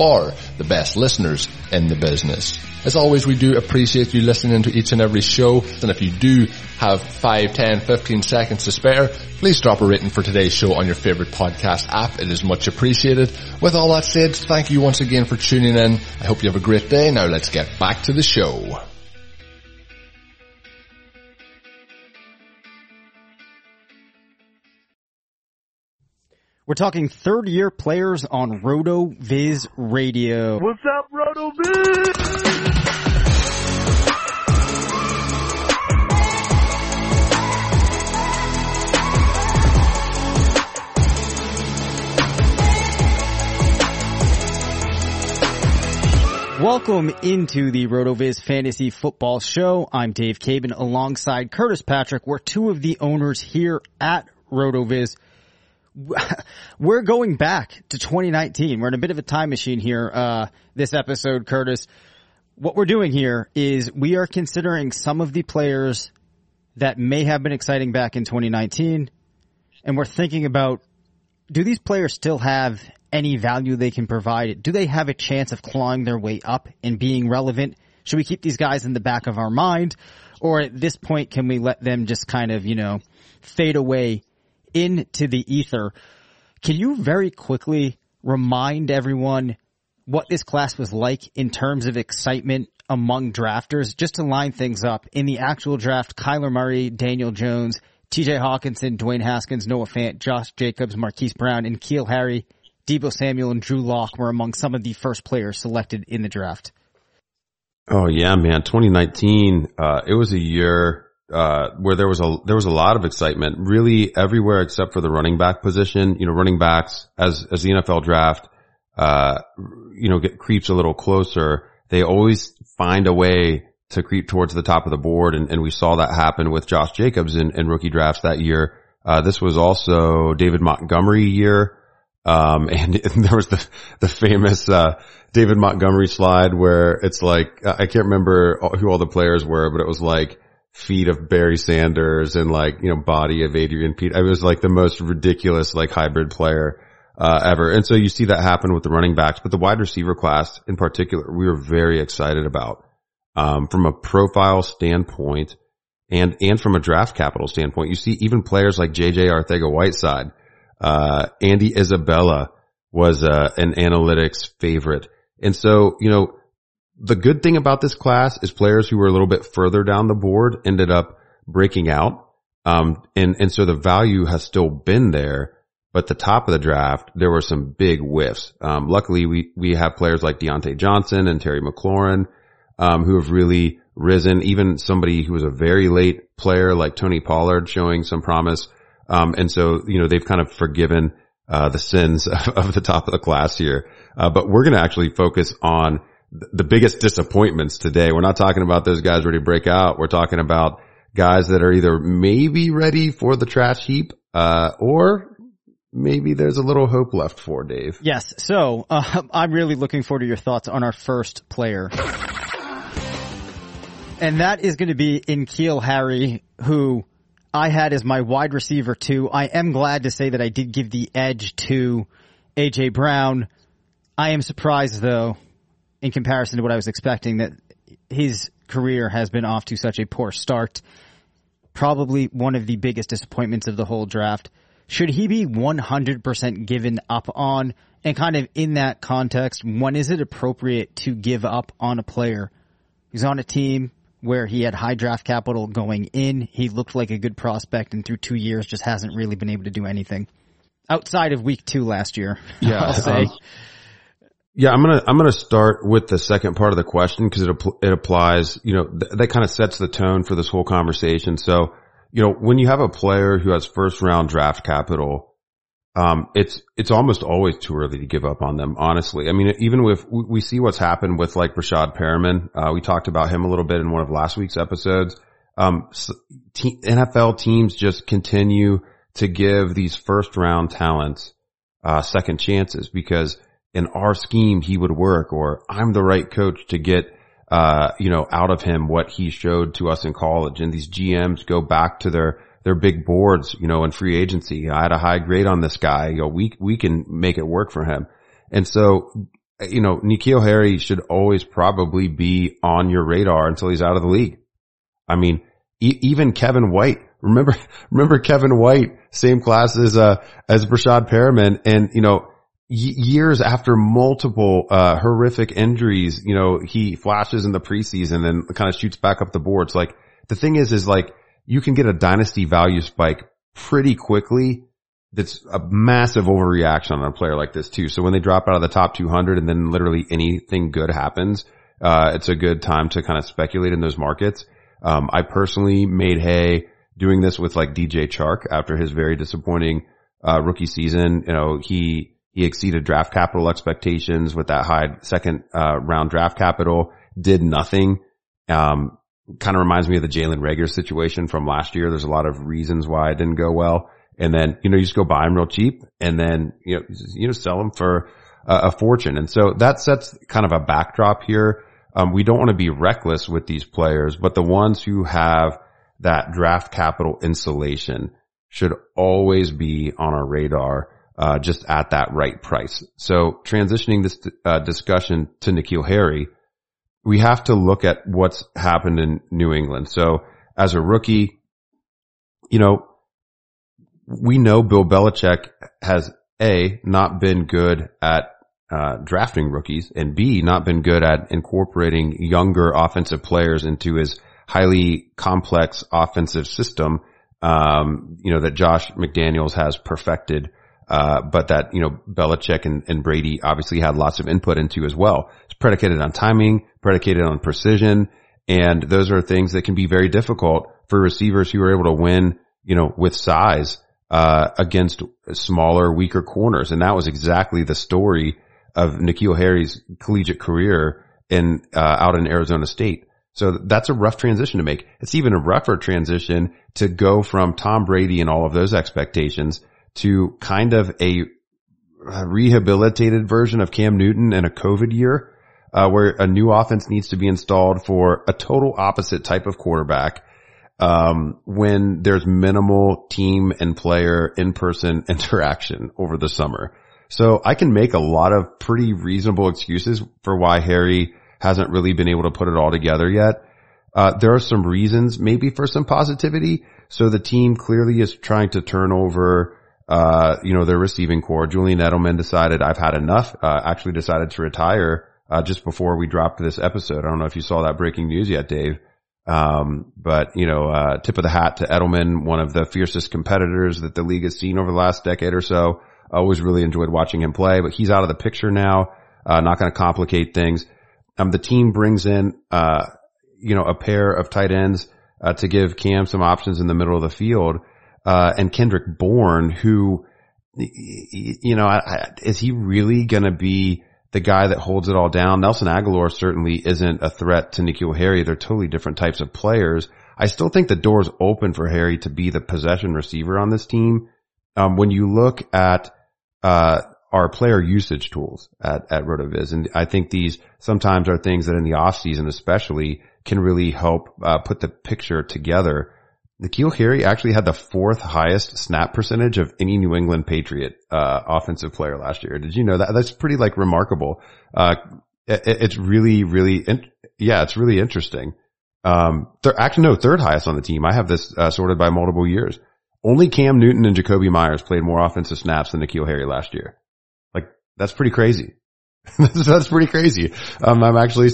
for the best listeners in the business. As always, we do appreciate you listening to each and every show. And if you do have 5, 10, 15 seconds to spare, please drop a rating for today's show on your favorite podcast app. It is much appreciated. With all that said, thank you once again for tuning in. I hope you have a great day. Now let's get back to the show. We're talking third year players on Roto Viz Radio. What's up, Roto Viz? Welcome into the RotoViz Fantasy Football Show. I'm Dave Caban alongside Curtis Patrick. We're two of the owners here at RotoViz. We're going back to 2019. We're in a bit of a time machine here, uh, this episode, Curtis. What we're doing here is we are considering some of the players that may have been exciting back in 2019. And we're thinking about, do these players still have any value they can provide? Do they have a chance of clawing their way up and being relevant? Should we keep these guys in the back of our mind? Or at this point, can we let them just kind of, you know, fade away into the ether? Can you very quickly remind everyone what this class was like in terms of excitement among drafters? Just to line things up, in the actual draft, Kyler Murray, Daniel Jones, TJ Hockenson, Dwayne Haskins, Noah Fant, Josh Jacobs, Marquise Brown, and N'Keal Harry Deebo Samuel and Drew Lock were among some of the first players selected in the draft. Oh yeah, man. 2019, uh, it was a year, uh, where there was a, there was a lot of excitement really everywhere except for the running back position. You know, running backs as, as the NFL draft, uh, you know, get creeps a little closer. They always find a way to creep towards the top of the board. And, and we saw that happen with Josh Jacobs in, in rookie drafts that year. Uh, this was also David Montgomery year. Um, and, and, there was the, the famous, uh, David Montgomery slide where it's like, I can't remember who all the players were, but it was like feet of Barry Sanders and like, you know, body of Adrian Pete. It was like the most ridiculous, like hybrid player, uh, ever. And so you see that happen with the running backs, but the wide receiver class in particular, we were very excited about. Um, from a profile standpoint, and, and from a draft capital standpoint, you see even players like JJ Arcega-Whiteside, uh, Andy Isabella was, uh, an analytics favorite. And so, you know, the good thing about this class is players who were a little bit further down the board ended up breaking out. Um, and, and so the value has still been there, but the top of the draft, there were some big whiffs. Um, luckily we, we have players like Diontae Johnson and Terry McLaurin, um, who have really risen. Even somebody who was a very late player like Tony Pollard showing some promise. Um, and so, you know, they've kind of forgiven, uh, the sins of the top of the class here. Uh, but we're going to actually focus on the biggest disappointments today. We're not talking about those guys ready to break out. We're talking about guys that are either maybe ready for the trash heap, uh, or maybe there's a little hope left for Dave. Yes. So, uh, I'm really looking forward to your thoughts on our first player. And that is going to be N'Keal Harry, who I had as my wide receiver too. I am glad to say that I did give the edge to AJ Brown. I am surprised though in comparison to what I was expecting that his career has been off to such a poor start. Probably one of the biggest disappointments of the whole draft. Should he be 100% given up on? And kind of in that context, when is it appropriate to give up on a player who's on a team where he had high draft capital going in? He looked like a good prospect and through two years just hasn't really been able to do anything outside of week two last year. Yeah. I'll say. Um, Yeah, I'm gonna I'm gonna start with the second part of the question because it it applies. You know, th- that kind of sets the tone for this whole conversation. So, you know, when you have a player who has first round draft capital, um, it's it's almost always too early to give up on them. Honestly, I mean, even with we see what's happened with like Breshad Perriman. Uh, we talked about him a little bit in one of last week's episodes. Um, NFL teams just continue to give these first round talents uh, second chances because in our scheme he would work or I'm the right coach to get, uh, you know, out of him what he showed to us in college. And these GMs go back to their, their big boards, you know, in free agency. I had a high grade on this guy. You know, we, we can make it work for him. And so, you know, N'Keal Harry should always probably be on your radar until he's out of the league. I mean, e- even Kevin White, remember, remember Kevin White, same class as, uh, as Breshad Perriman. And, you know, years after multiple uh, horrific injuries, you know, he flashes in the preseason and kind of shoots back up the boards. Like the thing is, is like you can get a dynasty value spike pretty quickly. That's a massive overreaction on a player like this too. So when they drop out of the top 200 and then literally anything good happens, uh, it's a good time to kind of speculate in those markets. Um, I personally made hay doing this with like DJ Chark after his very disappointing, uh, rookie season. You know, he, he exceeded draft capital expectations with that high second uh, round draft capital. Did nothing. Um, kind of reminds me of the Jalen Reagor situation from last year. There's a lot of reasons why it didn't go well. And then, you know, you just go buy them real cheap and then, you know, you know, sell them for a, a fortune. And so that sets kind of a backdrop here. Um, we don't want to be reckless with these players, but the ones who have that draft capital insulation should always be on our radar uh, just at that right price. So transitioning this uh, discussion to N'Keal Harry, we have to look at what's happened in New England. So as a rookie, you know, we know Bill Belichick has A, not been good at uh, drafting rookies and B, not been good at incorporating younger offensive players into his highly complex offensive system, um, you know, that Josh McDaniels has perfected uh, but that, you know, Belichick and, and Brady obviously had lots of input into as well. It's predicated on timing, predicated on precision. And those are things that can be very difficult for receivers who are able to win, you know, with size, uh, against smaller, weaker corners. And that was exactly the story of N'Keal Harry's collegiate career in, uh, out in Arizona State. So that's a rough transition to make. It's even a rougher transition to go from Tom Brady and all of those expectations to kind of a rehabilitated version of Cam Newton in a COVID year, uh, where a new offense needs to be installed for a total opposite type of quarterback. Um, when there's minimal team and player in-person interaction over the summer. So I can make a lot of pretty reasonable excuses for why Harry hasn't really been able to put it all together yet. uh, there are some reasons maybe for some positivity. So the team clearly is trying to turn over, uh, you know, their receiving corps. Julian Edelman decided I've had enough, uh, actually decided to retire, uh, just before we dropped this episode. I don't know if you saw that breaking news yet, Dave. Um, but you know, uh, tip of the hat to Edelman, one of the fiercest competitors that the league has seen over the last decade or so. Always really enjoyed watching him play, but he's out of the picture now. Uh, not going to complicate things. Um, the team brings in, uh, you know, a pair of tight ends, uh, to give Cam some options in the middle of the field. Uh, and Kendrick Bourne, who, you know, is he really going to be the guy that holds it all down? Nelson Agholor certainly isn't a threat to N'Keal Harry. They're totally different types of players. I still think the door's open for Harry to be the possession receiver on this team. Um, when you look at, uh, our player usage tools at, at RotoViz. And I think these sometimes are things that in the off season, especially can really help, uh, put the picture together. N'Keal Harry actually had the fourth highest snap percentage of any New England Patriot, uh, offensive player last year. Did you know that? That's pretty like remarkable. Uh, it, it's really, really, in, yeah, it's really interesting. Um, actually, no, third highest on the team. I have this, uh, sorted by multiple years. Only Cam Newton and Jakobi Meyers played more offensive snaps than N'Keal Harry last year. Like that's pretty crazy. that's, pretty crazy. Um, I'm actually,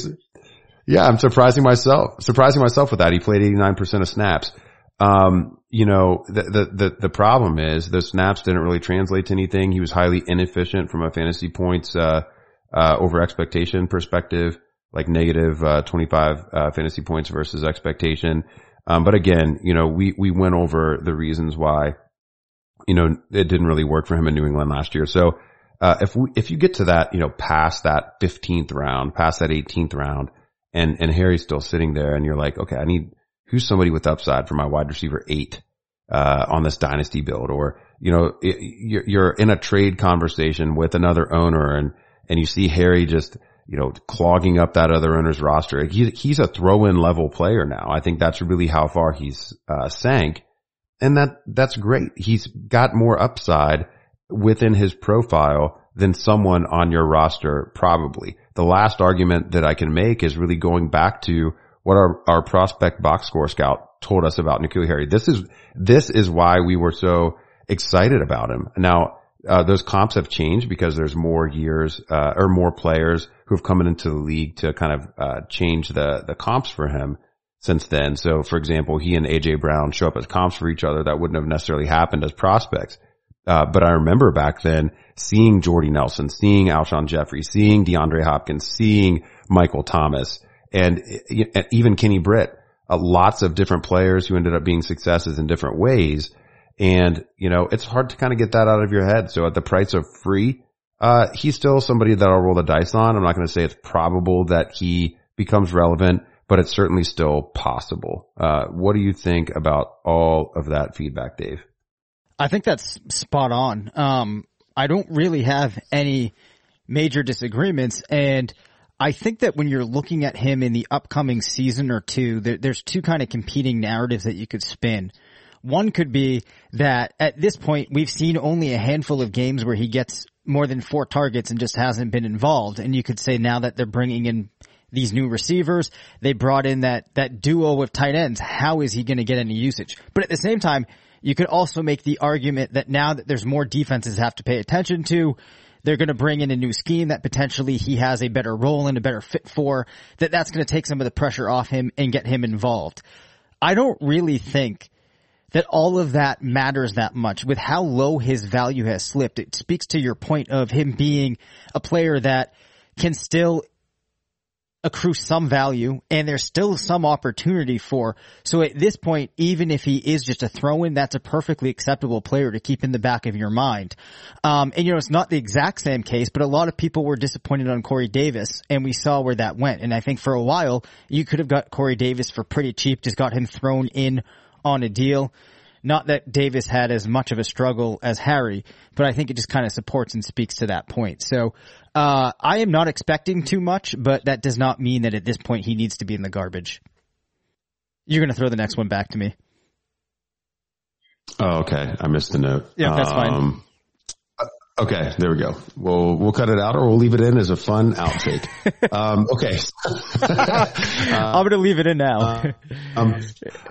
yeah, I'm surprising myself, surprising myself with that. He played 89% of snaps. Um, you know, the, the, the, the, problem is the snaps didn't really translate to anything. He was highly inefficient from a fantasy points, uh, uh, over expectation perspective, like negative, uh, 25, uh, fantasy points versus expectation. Um, but again, you know, we, we went over the reasons why, you know, it didn't really work for him in New England last year. So, uh, if we, if you get to that, you know, past that 15th round, past that 18th round and, and Harry's still sitting there and you're like, okay, I need, who's somebody with upside for my wide receiver eight, uh, on this dynasty build or, you know, it, you're, you're in a trade conversation with another owner and, and you see Harry just, you know, clogging up that other owner's roster. He, he's a throw in level player now. I think that's really how far he's, uh, sank. And that, that's great. He's got more upside within his profile than someone on your roster probably. The last argument that I can make is really going back to what our, our prospect box score scout told us about N'Keal Harry. This is, this is why we were so excited about him. Now, uh, those comps have changed because there's more years, uh, or more players who've come into the league to kind of, uh, change the, the comps for him since then. So for example, he and AJ Brown show up as comps for each other. That wouldn't have necessarily happened as prospects. Uh, but I remember back then seeing Jordy Nelson, seeing Alshon Jeffery, seeing DeAndre Hopkins, seeing Michael Thomas, and, even Kenny Britt. Uh, lots of different players who ended up being successes in different ways. And, you know, it's hard to kind of get that out of your head. So at the price of free, uh, he's still somebody that I'll roll the dice on. I'm not going to say it's probable that he becomes relevant, but it's certainly still possible. Uh, what do you think about all of that feedback, Dave? I think that's spot on. Um, I don't really have any major disagreements and I think that when you're looking at him in the upcoming season or two, there, there's two kind of competing narratives that you could spin. One could be that at this point we've seen only a handful of games where he gets more than four targets and just hasn't been involved. And you could say now that they're bringing in these new receivers, they brought in that, that duo with tight ends. How is he going to get any usage? But at the same time, you could also make the argument that now that there's more defenses have to pay attention to, they're going to bring in a new scheme that potentially he has a better role and a better fit for, that that's going to take some of the pressure off him and get him involved. I don't really think that all of that matters that much with how low his value has slipped. It speaks to your point of him being a player that can still accrue some value and there's still some opportunity for. So at this point, even if he is just a throw in, that's a perfectly acceptable player to keep in the back of your mind. Um, and you know, it's not the exact same case, but a lot of people were disappointed on Corey Davis and we saw where that went. And I think for a while, you could have got Corey Davis for pretty cheap, just got him thrown in on a deal. Not that Davis had as much of a struggle as Harry, but I think it just kind of supports and speaks to that point. So, uh, I am not expecting too much, but that does not mean that at this point he needs to be in the garbage. You're going to throw the next one back to me. Oh, okay. I missed the note. Yeah, that's um, Okay, there we go. We'll we'll cut it out, or we'll leave it in as a fun outtake. um, okay. I'm going to leave it in now. Um,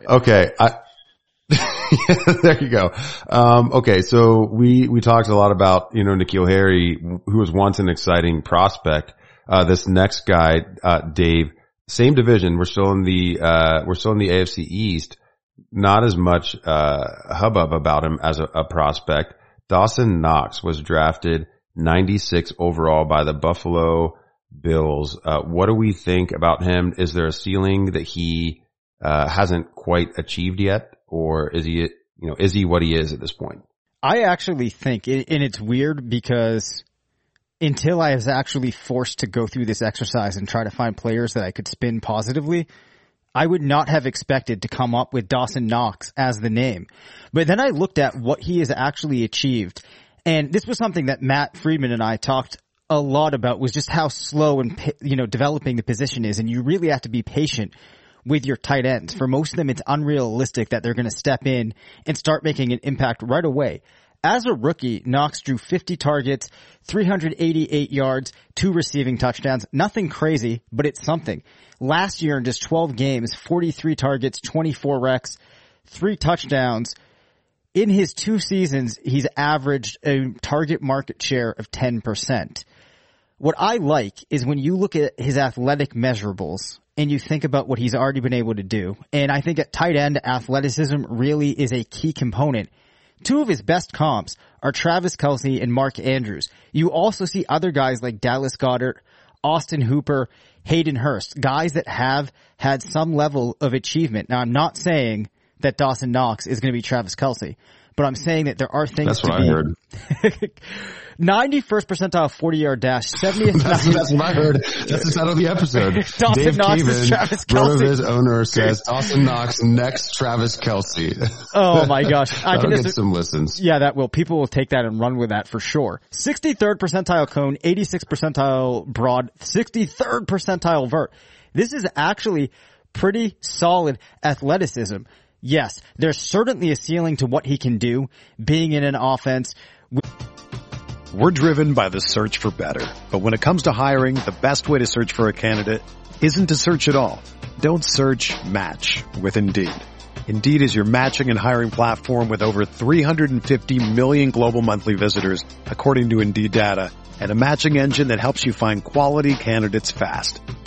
okay. I, there you go. Um, okay. So we, we talked a lot about, you know, N'Keal Harry, who was once an exciting prospect. Uh, this next guy, uh, Dave, same division. We're still in the, uh, we're still in the AFC East. Not as much, uh, hubbub about him as a, a prospect. Dawson Knox was drafted 96 overall by the Buffalo Bills. Uh, what do we think about him? Is there a ceiling that he, uh, hasn't quite achieved yet? Or is he, you know, is he what he is at this point? I actually think, and it's weird because until I was actually forced to go through this exercise and try to find players that I could spin positively, I would not have expected to come up with Dawson Knox as the name. But then I looked at what he has actually achieved. And this was something that Matt Friedman and I talked a lot about was just how slow and, you know, developing the position is. And you really have to be patient with your tight ends. For most of them, it's unrealistic that they're going to step in and start making an impact right away. As a rookie, Knox drew 50 targets, 388 yards, two receiving touchdowns. Nothing crazy, but it's something. Last year in just 12 games, 43 targets, 24 recs, three touchdowns. In his two seasons, he's averaged a target market share of 10%. What I like is when you look at his athletic measurables and you think about what he's already been able to do. And I think at tight end, athleticism really is a key component. Two of his best comps are Travis Kelce and Mark Andrews. You also see other guys like Dallas Goedert, Austin Hooper, Hayden Hurst, guys that have had some level of achievement. Now I'm not saying that Dawson Knox is going to be Travis Kelce, but I'm saying that there are things That's what. I heard. 91st percentile 40 yard dash, 70th. That's, that's what I heard. That's the title of the episode. Dawson Dave Knox is Travis Kelce. RotoViz owner says Dawson Knox next Travis Kelce. oh my gosh. I can get some listens. yeah, that will. People will take that and run with that for sure. 63rd percentile cone, 86th percentile broad, 63rd percentile vert. This is actually pretty solid athleticism. Yes, there's certainly a ceiling to what he can do being in an offense. We're driven by the search for better. But when it comes to hiring, the best way to search for a candidate isn't to search at all. Don't search match with Indeed. Indeed is your matching and hiring platform with over 350 million global monthly visitors, according to Indeed data, and a matching engine that helps you find quality candidates fast.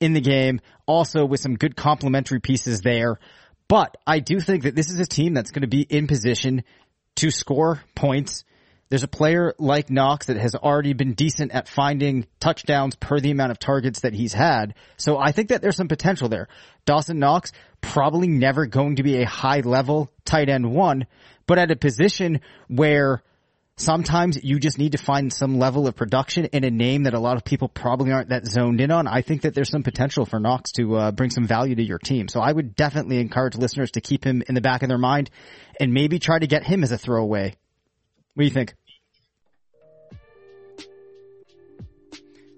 in the game, also with some good complementary pieces there. But I do think that this is a team that's going to be in position to score points. There's a player like Knox that has already been decent at finding touchdowns per the amount of targets that he's had. So I think that there's some potential there. Dawson Knox probably never going to be a high level tight end one, but at a position where sometimes you just need to find some level of production in a name that a lot of people probably aren't that zoned in on. I think that there's some potential for Knox to uh, bring some value to your team. So I would definitely encourage listeners to keep him in the back of their mind and maybe try to get him as a throwaway. What do you think?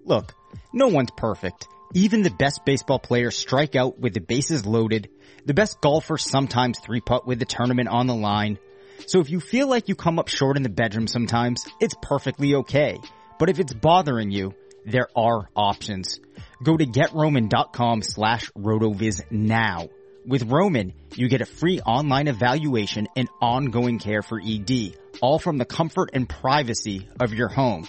Look, no one's perfect. Even the best baseball players strike out with the bases loaded. The best golfers sometimes three putt with the tournament on the line. So if you feel like you come up short in the bedroom sometimes, it's perfectly okay. But if it's bothering you, there are options. Go to getroman.com slash rotoviz now. With Roman, you get a free online evaluation and ongoing care for ED, all from the comfort and privacy of your home.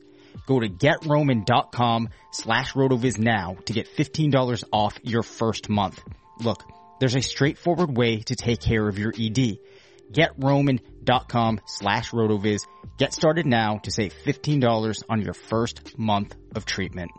Go to getroman.com slash rotoviz now to get $15 off your first month. Look, there's a straightforward way to take care of your ED. GetRoman.com slash rotoviz. Get started now to save $15 on your first month of treatment.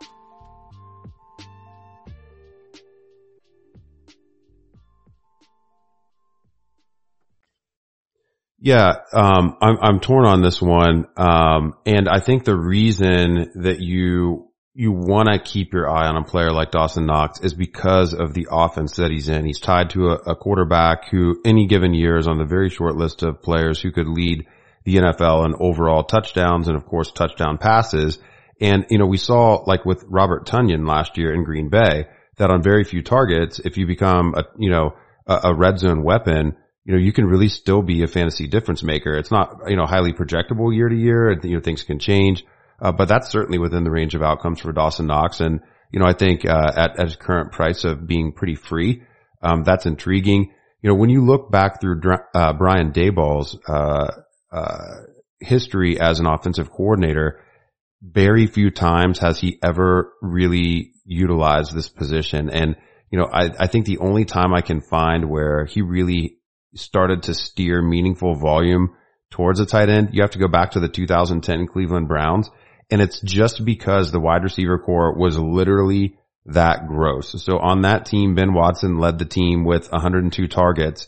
Yeah, um, I'm I'm torn on this one, um, and I think the reason that you you want to keep your eye on a player like Dawson Knox is because of the offense that he's in. He's tied to a, a quarterback who, any given year, is on the very short list of players who could lead the NFL in overall touchdowns and, of course, touchdown passes. And you know, we saw like with Robert Tonyan last year in Green Bay that on very few targets, if you become a you know a, a red zone weapon you know, you can really still be a fantasy difference maker. It's not, you know, highly projectable year to year. You know, things can change, uh, but that's certainly within the range of outcomes for Dawson Knox. And, you know, I think, uh, at, at his current price of being pretty free, um, that's intriguing. You know, when you look back through, uh, Brian Daboll's, uh, uh, history as an offensive coordinator, very few times has he ever really utilized this position. And, you know, I, I think the only time I can find where he really started to steer meaningful volume towards a tight end, you have to go back to the 2010 Cleveland Browns. And it's just because the wide receiver corps was literally that gross. So on that team, Ben Watson led the team with 102 targets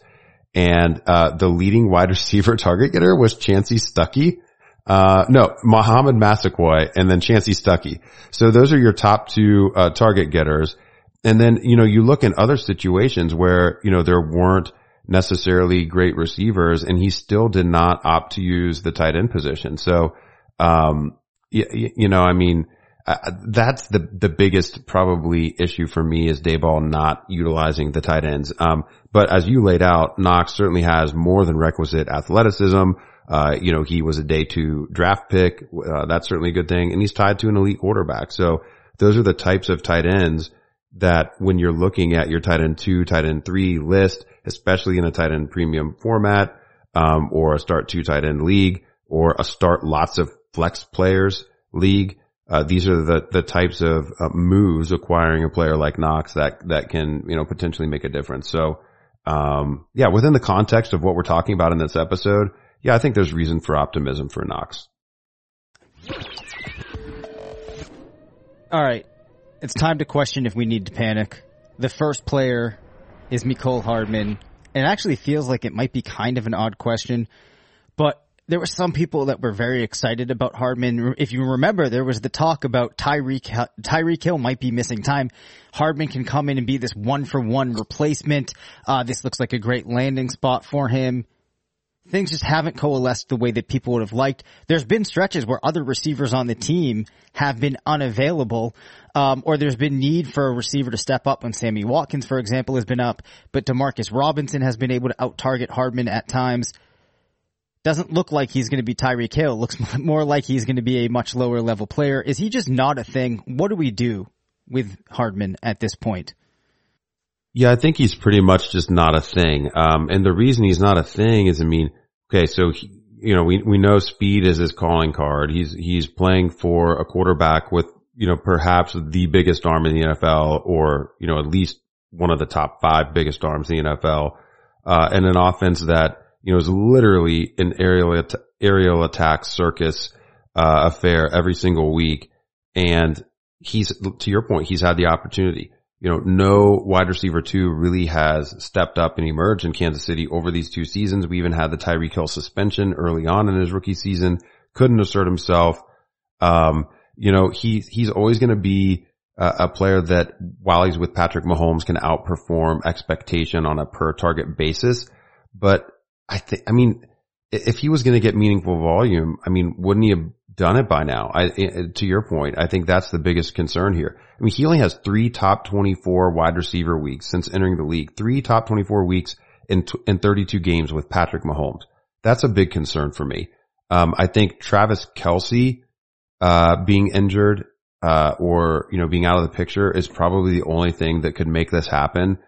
and, uh, the leading wide receiver target getter was Chansi Stuckey. Uh, no, Mohamed Massaquoi and then Chansi Stuckey. So those are your top two, uh, target getters. And then, you know, you look in other situations where, you know, there weren't necessarily great receivers and he still did not opt to use the tight end position. So, um, you, you know, I mean, uh, that's the, the biggest probably issue for me is Daboll not utilizing the tight ends. Um, but as you laid out, Knox certainly has more than requisite athleticism. Uh, you know, he was a day two draft pick. Uh, that's certainly a good thing. And he's tied to an elite quarterback. So those are the types of tight ends that when you're looking at your tight end two, tight end three list, especially in a tight end premium format, um, or a start two tight end league or a start lots of flex players league. Uh, these are the, the types of uh, moves acquiring a player like Knox that, that can, you know, potentially make a difference. So, um, yeah, within the context of what we're talking about in this episode, yeah, I think there's reason for optimism for Knox. All right. It's time to question if we need to panic. The first player is Mecole Hardman? It actually feels like it might be kind of an odd question, but there were some people that were very excited about Hardman. If you remember, there was the talk about Tyreek Tyreek Hill might be missing time. Hardman can come in and be this one for one replacement. Uh, this looks like a great landing spot for him things just haven't coalesced the way that people would have liked. There's been stretches where other receivers on the team have been unavailable, um, or there's been need for a receiver to step up when Sammy Watkins, for example, has been up, but Demarcus Robinson has been able to out target Hardman at times. Doesn't look like he's going to be Tyreek Hill. Looks more like he's going to be a much lower level player. Is he just not a thing? What do we do with Hardman at this point? Yeah, I think he's pretty much just not a thing. Um, and the reason he's not a thing is, I mean, okay, so he, you know, we we know speed is his calling card. He's he's playing for a quarterback with you know perhaps the biggest arm in the NFL, or you know at least one of the top five biggest arms in the NFL, uh, and an offense that you know is literally an aerial aerial attack circus uh, affair every single week. And he's to your point, he's had the opportunity you know, no wide receiver two really has stepped up and emerged in Kansas City over these two seasons. We even had the Tyreek Hill suspension early on in his rookie season. Couldn't assert himself. Um, you know, he, he's always going to be a, a, player that while he's with Patrick Mahomes can outperform expectation on a per target basis. But I think, I mean, if he was going to get meaningful volume, I mean, wouldn't he have done it by now. I, to your point, I think that's the biggest concern here. I mean, he only has three top 24 wide receiver weeks since entering the league, three top 24 weeks in, in 32 games with Patrick Mahomes. That's a big concern for me. Um, I think Travis Kelce, uh, being injured, uh, or, you know, being out of the picture is probably the only thing that could make this happen.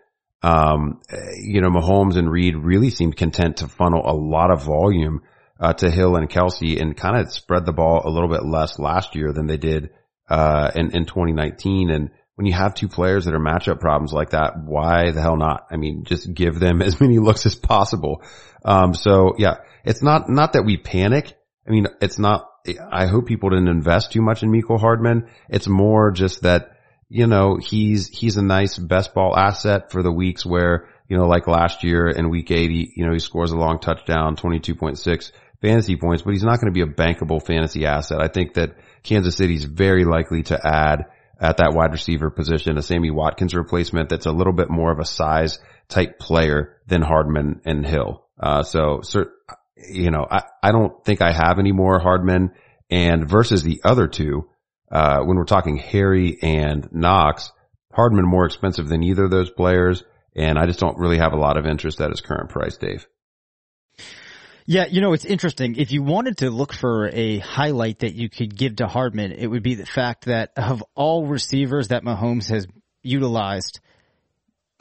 Um, you know, Mahomes and Reid really seemed content to funnel a lot of volume uh, to Hill and Kelce and kind of spread the ball a little bit less last year than they did uh, in, in 2019. And when you have two players that are matchup problems like that, why the hell not? I mean, just give them as many looks as possible. Um, so yeah, it's not, not that we panic. I mean, it's not, I hope people didn't invest too much in Mecole Hardman. It's more just that, you know, he's, he's a nice best ball asset for the weeks where, you know, like last year in week 80, you know, he scores a long touchdown, 22.6 fantasy points, but he's not going to be a bankable fantasy asset. I think that Kansas City's very likely to add at that wide receiver position a Sammy Watkins replacement that's a little bit more of a size type player than Hardman and Hill. Uh, so, you know, I, I don't think I have any more Hardman and versus the other two, uh, when we're talking Harry and Knox, Hardman more expensive than either of those players. And I just don't really have a lot of interest at his current price, Dave. Yeah, you know, it's interesting. If you wanted to look for a highlight that you could give to Hardman, it would be the fact that of all receivers that Mahomes has utilized,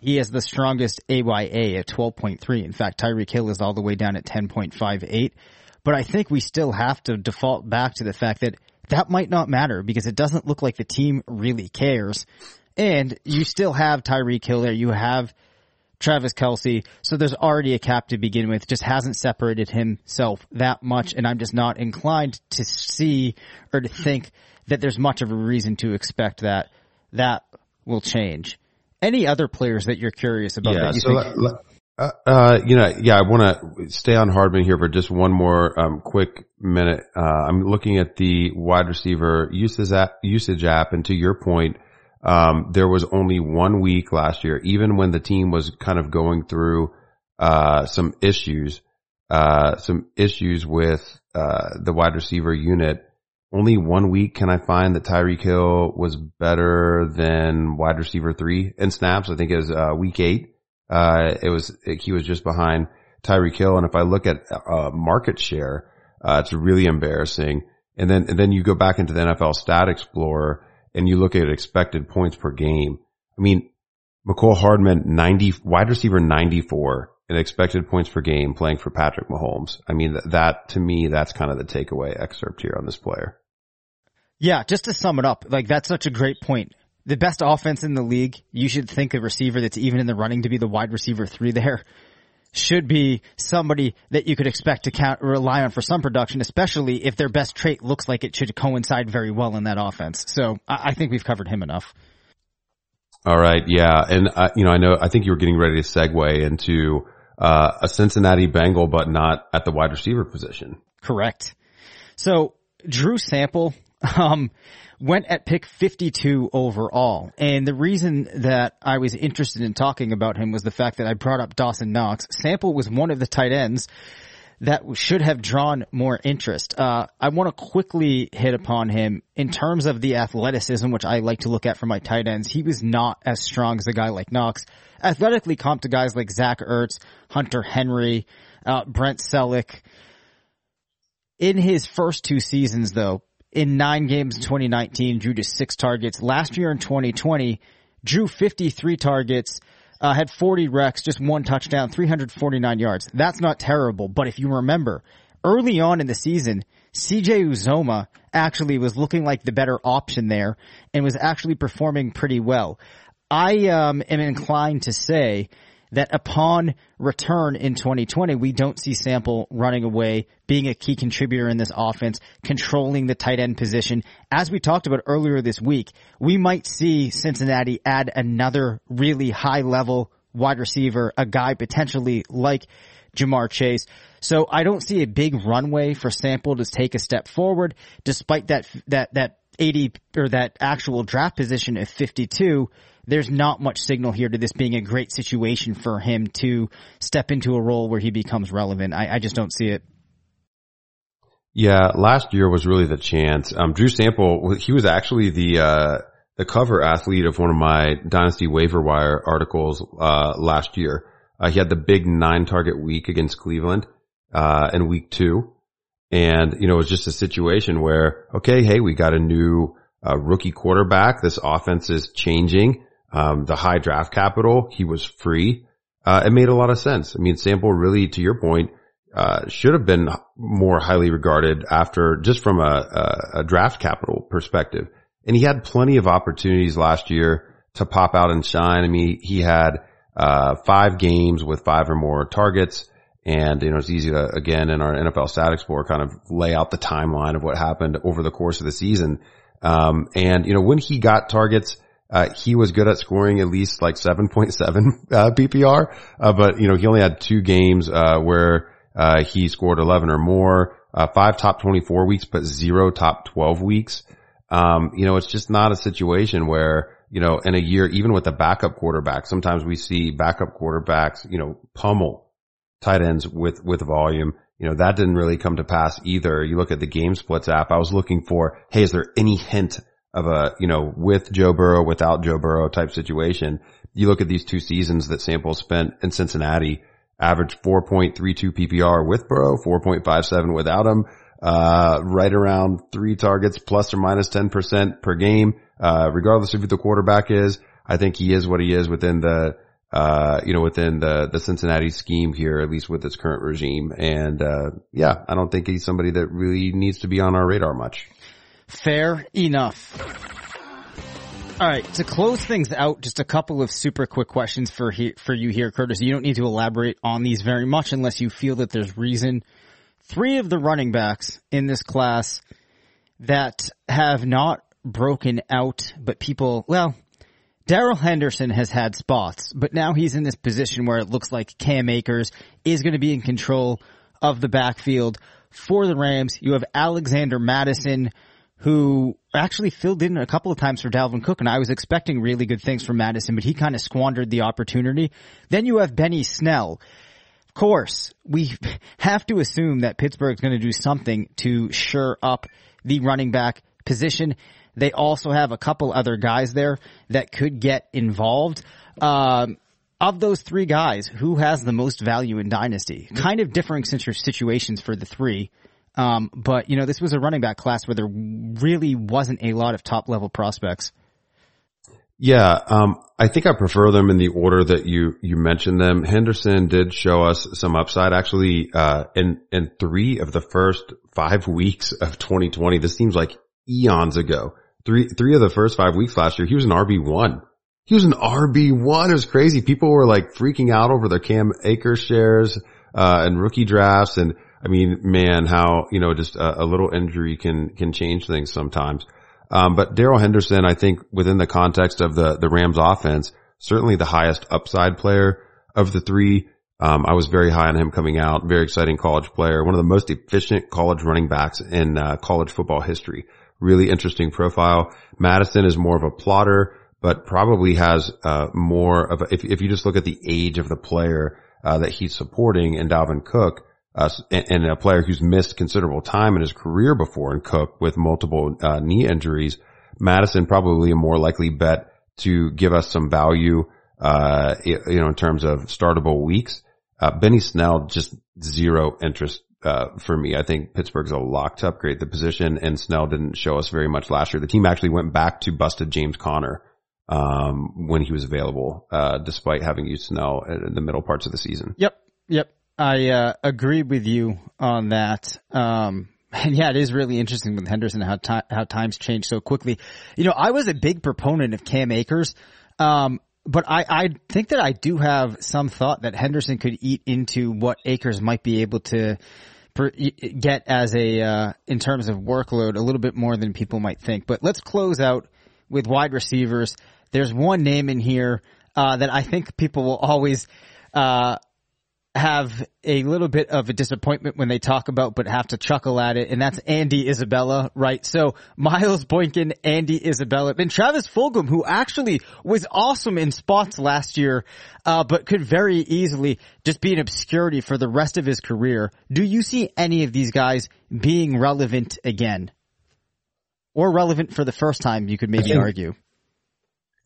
he has the strongest AYA at 12.3. In fact, Tyreek Hill is all the way down at 10.58. But I think we still have to default back to the fact that that might not matter because it doesn't look like the team really cares. And you still have Tyreek Hill there. You have Travis Kelce. So there's already a cap to begin with, just hasn't separated himself that much. And I'm just not inclined to see or to think that there's much of a reason to expect that that will change. Any other players that you're curious about? Yeah, you so think- uh, uh, you know, yeah, I want to stay on Hardman here for just one more um, quick minute. Uh, I'm looking at the wide receiver usage app, usage app, and to your point, um, there was only one week last year, even when the team was kind of going through, uh, some issues, uh, some issues with, uh, the wide receiver unit. Only one week can I find that Tyreek Hill was better than wide receiver three in snaps. I think it was, uh, week eight. Uh, it was, he was just behind Tyreek Hill. And if I look at, uh, market share, uh, it's really embarrassing. And then, and then you go back into the NFL stat explorer and you look at expected points per game. I mean, Mecole Hardman, 90, wide receiver 94 and expected points per game playing for Patrick Mahomes. I mean, that, that to me, that's kind of the takeaway excerpt here on this player. Yeah, just to sum it up, like that's such a great point. The best offense in the league, you should think a receiver that's even in the running to be the wide receiver three there should be somebody that you could expect to count, rely on for some production, especially if their best trait looks like it should coincide very well in that offense. So I, I think we've covered him enough. All right. Yeah. And, uh, you know, I know, I think you were getting ready to segue into, uh, a Cincinnati Bengal, but not at the wide receiver position. Correct. So Drew Sample, um, went at pick 52 overall. And the reason that I was interested in talking about him was the fact that I brought up Dawson Knox. Sample was one of the tight ends that should have drawn more interest. Uh, I want to quickly hit upon him in terms of the athleticism, which I like to look at for my tight ends. He was not as strong as a guy like Knox. Athletically comped to guys like Zach Ertz, Hunter Henry, uh, Brent Celek. In his first two seasons though, in nine games in 2019, drew to six targets. Last year in 2020, drew 53 targets, uh, had 40 recs, just one touchdown, 349 yards. That's not terrible, but if you remember, early on in the season, CJ Uzomah actually was looking like the better option there and was actually performing pretty well. I um, am inclined to say that upon return in 2020, we don't see Sample running away, being a key contributor in this offense, controlling the tight end position. As we talked about earlier this week, we might see Cincinnati add another really high level wide receiver, a guy potentially like Ja'Marr Chase. So I don't see a big runway for Sample to take a step forward, despite that, that, that 80 or that actual draft position of 52 there's not much signal here to this being a great situation for him to step into a role where he becomes relevant. I, I just don't see it. Yeah, last year was really the chance. Um, Drew Sample, he was actually the, uh, the cover athlete of one of my dynasty waiver wire articles, uh, last year. Uh, he had the big nine target week against Cleveland, uh, in week two. And, you know, it was just a situation where, okay, hey, we got a new, uh, rookie quarterback. This offense is changing. Um, the high draft capital, he was free. Uh, it made a lot of sense. I mean, Sample really, to your point, uh, should have been more highly regarded after just from a, a, a, draft capital perspective. And he had plenty of opportunities last year to pop out and shine. I mean, he had, uh, five games with five or more targets. And, you know, it's easy to, again, in our NFL statics board, kind of lay out the timeline of what happened over the course of the season. Um, and, you know, when he got targets, uh, he was good at scoring at least like 7.7, uh, PPR. Uh, but, you know, he only had two games, uh, where, uh, he scored 11 or more, uh, five top 24 weeks, but zero top 12 weeks. Um, you know, it's just not a situation where, you know, in a year, even with a backup quarterback, sometimes we see backup quarterbacks, you know, pummel tight ends with, with volume. You know, that didn't really come to pass either. You look at the game splits app. I was looking for, Hey, is there any hint of a, you know, with Joe Burrow, without Joe Burrow type situation? You look at these two seasons that Sample spent in Cincinnati average 4.32 PPR with Burrow, 4.57 without him, uh, right around three targets plus or minus 10% per game, uh, regardless of who the quarterback is. I think he is what he is within the, uh, you know, within the, the Cincinnati scheme here, at least with its current regime. And, uh, yeah, I don't think he's somebody that really needs to be on our radar much. Fair enough. All right, to close things out, just a couple of super quick questions for he, for you here, Curtis. You don't need to elaborate on these very much unless you feel that there's reason. Three of the running backs in this class that have not broken out, but people, well, Darrell Henderson has had spots, but now he's in this position where it looks like Cam Akers is going to be in control of the backfield for the Rams. You have Alexander Mattison, who actually filled in a couple of times for Dalvin Cook, and I was expecting really good things from Mattison, but he kind of squandered the opportunity. Then you have Benny Snell. Of course, we have to assume that Pittsburgh's going to do something to shore up the running back position. They also have a couple other guys there that could get involved. Um, of those three guys, who has the most value in Dynasty? Kind of differing since your situations for the three. Um, but you know, this was a running back class where there really wasn't a lot of top level prospects. Yeah, um, I think I prefer them in the order that you you mentioned them. Henderson did show us some upside, actually, uh, in in three of the first five weeks of 2020. This seems like eons ago. Three three of the first five weeks last year, he was an RB one. He was an RB one. It was crazy. People were like freaking out over their Cam Akers shares uh, and rookie drafts, and I mean, man, how, you know, just a, a little injury can, can change things sometimes. Um, but Darrell Henderson, I think within the context of the, the Rams offense, certainly the highest upside player of the three. Um, I was very high on him coming out. Very exciting college player. One of the most efficient college running backs in uh, college football history. Really interesting profile. Mattison is more of a plotter, but probably has uh, more of a, if, if you just look at the age of the player uh, that he's supporting in Dalvin Cook, uh, and a player who's missed considerable time in his career before in Cook with multiple uh, knee injuries, Mattison probably a more likely bet to give us some value, uh, you know, in terms of startable weeks. Uh, Benny Snell just zero interest uh, for me. I think Pittsburgh's a lock to upgrade the position, and Snell didn't show us very much last year. The team actually went back to busted James Conner um, when he was available, uh, despite having used Snell in the middle parts of the season. Yep, yep. I uh, agree with you on that. Um, and yeah, it is really interesting with Henderson how ti- how times change so quickly. You know, I was a big proponent of Cam Akers, um, but I, I think that I do have some thought that Henderson could eat into what Akers might be able to per- get as a uh, in terms of workload a little bit more than people might think. But let's close out with wide receivers. There's one name in here uh, that I think people will always uh, have a little bit of a disappointment when they talk about, but have to chuckle at it, and that's Andy Isabella, right? So Miles Boykin, Andy Isabella, and Travis Fulgham, who actually was awesome in spots last year, uh, but could very easily just be an obscurity for the rest of his career. Do you see any of these guys being relevant again? Or relevant for the first time, you could maybe argue.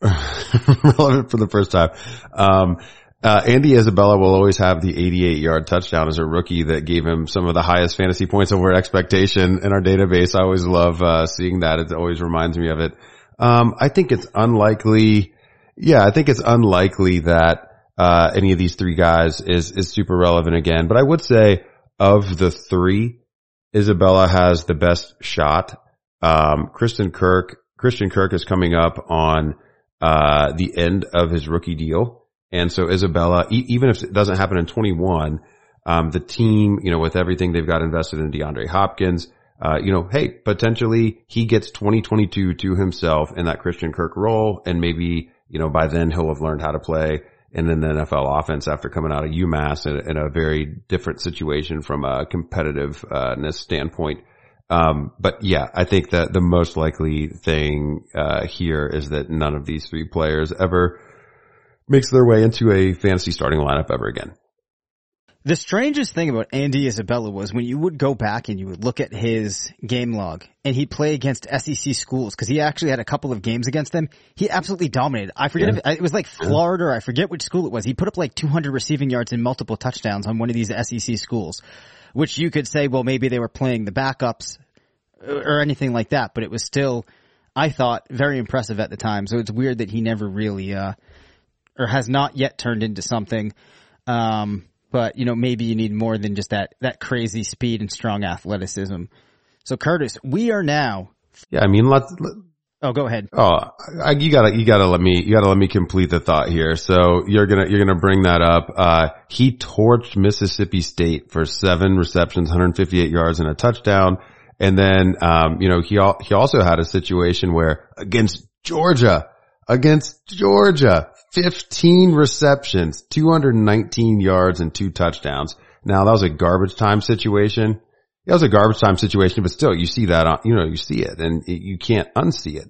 relevant for the first time. Um, uh, Andy Isabella will always have the 88 yard touchdown as a rookie that gave him some of the highest fantasy points over expectation in our database. I always love, uh, seeing that. It always reminds me of it. Um, I think it's unlikely. Yeah, I think it's unlikely that, uh, any of these three guys is, is super relevant again. But I would say of the three, Isabella has the best shot. Um, Kristen Kirk, Christian Kirk is coming up on, uh, the end of his rookie deal. And so Isabella, e- even if it doesn't happen in 21, um, the team, you know, with everything they've got invested in DeAndre Hopkins, uh, you know, hey, potentially he gets 2022 to himself in that Christian Kirk role. And maybe, you know, by then he'll have learned how to play in the NFL offense after coming out of UMass in, in a very different situation from a competitiveness standpoint. Um, but yeah, I think that the most likely thing, uh, here is that none of these three players ever makes their way into a fantasy starting lineup ever again. The strangest thing about Andy Isabella was when you would go back and you would look at his game log and he'd play against SEC schools because he actually had a couple of games against them. He absolutely dominated. I forget yeah. if it was like Florida or I forget which school it was. He put up like 200 receiving yards and multiple touchdowns on one of these SEC schools, which you could say, well, maybe they were playing the backups or anything like that, but it was still, I thought, very impressive at the time. So it's weird that he never really, uh, or has not yet turned into something. Um, but you know, maybe you need more than just that, that crazy speed and strong athleticism. So Curtis, we are now. Yeah, I mean, let's. Let, oh, go ahead. Oh, I, you gotta, you gotta let me, you gotta let me complete the thought here. So you're gonna, you're gonna bring that up. Uh, he torched Mississippi State for seven receptions, 158 yards and a touchdown. And then, um, you know, he, he also had a situation where against Georgia, against Georgia, 15 receptions, 219 yards and two touchdowns. Now that was a garbage time situation. It was a garbage time situation, but still you see that on, you know, you see it and it, you can't unsee it.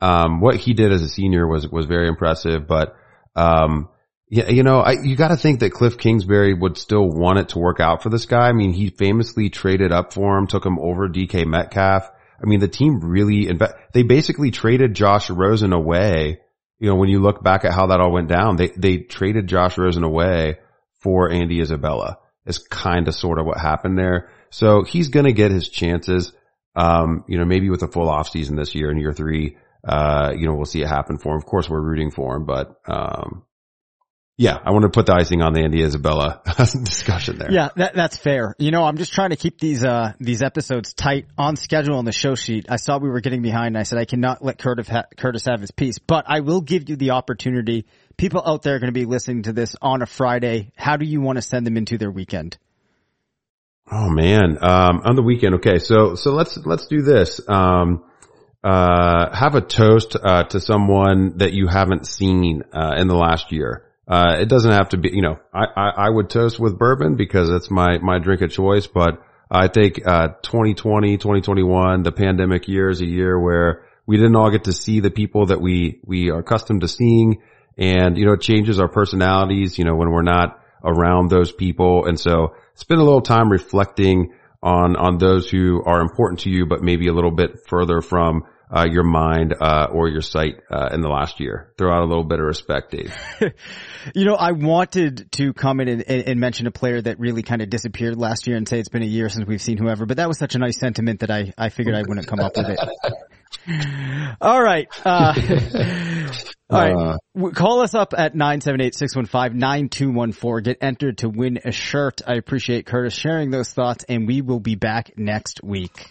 Um, what he did as a senior was, was very impressive, but, um, yeah, you know, I, you gotta think that Cliff Kingsbury would still want it to work out for this guy. I mean, he famously traded up for him, took him over DK Metcalf. I mean, the team really, inve- they basically traded Josh Rosen away you know, when you look back at how that all went down, they, they traded Josh Rosen away for Andy Isabella is kind of sort of what happened there. So he's going to get his chances. Um, you know, maybe with a full off season this year in year three, uh, you know, we'll see it happen for him. Of course, we're rooting for him, but, um, yeah, I want to put the icing on the Andy Isabella discussion there. Yeah, that, that's fair. You know, I'm just trying to keep these, uh, these episodes tight on schedule on the show sheet. I saw we were getting behind and I said I cannot let Curtis, ha- Curtis have his piece, but I will give you the opportunity. People out there are going to be listening to this on a Friday. How do you want to send them into their weekend? Oh man, um, on the weekend. Okay. So, so let's, let's do this. Um, uh, have a toast, uh, to someone that you haven't seen, uh, in the last year. Uh, it doesn't have to be, you know, I, I, I, would toast with bourbon because that's my, my drink of choice, but I think, uh, 2020, 2021, the pandemic year is a year where we didn't all get to see the people that we, we are accustomed to seeing and, you know, it changes our personalities, you know, when we're not around those people. And so spend a little time reflecting on, on those who are important to you, but maybe a little bit further from uh, your mind uh, or your sight uh, in the last year. Throw out a little bit of respect, Dave. you know, I wanted to come in and, and, mention a player that really kind of disappeared last year and say it's been a year since we've seen whoever, but that was such a nice sentiment that I, I figured I wouldn't come up with it. All right. Uh, all right. Uh, Call us up at 978-615-9214. Get entered to win a shirt. I appreciate Curtis sharing those thoughts and we will be back next week.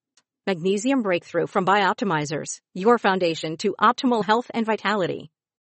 Magnesium Breakthrough from Bioptimizers, your foundation to optimal health and vitality.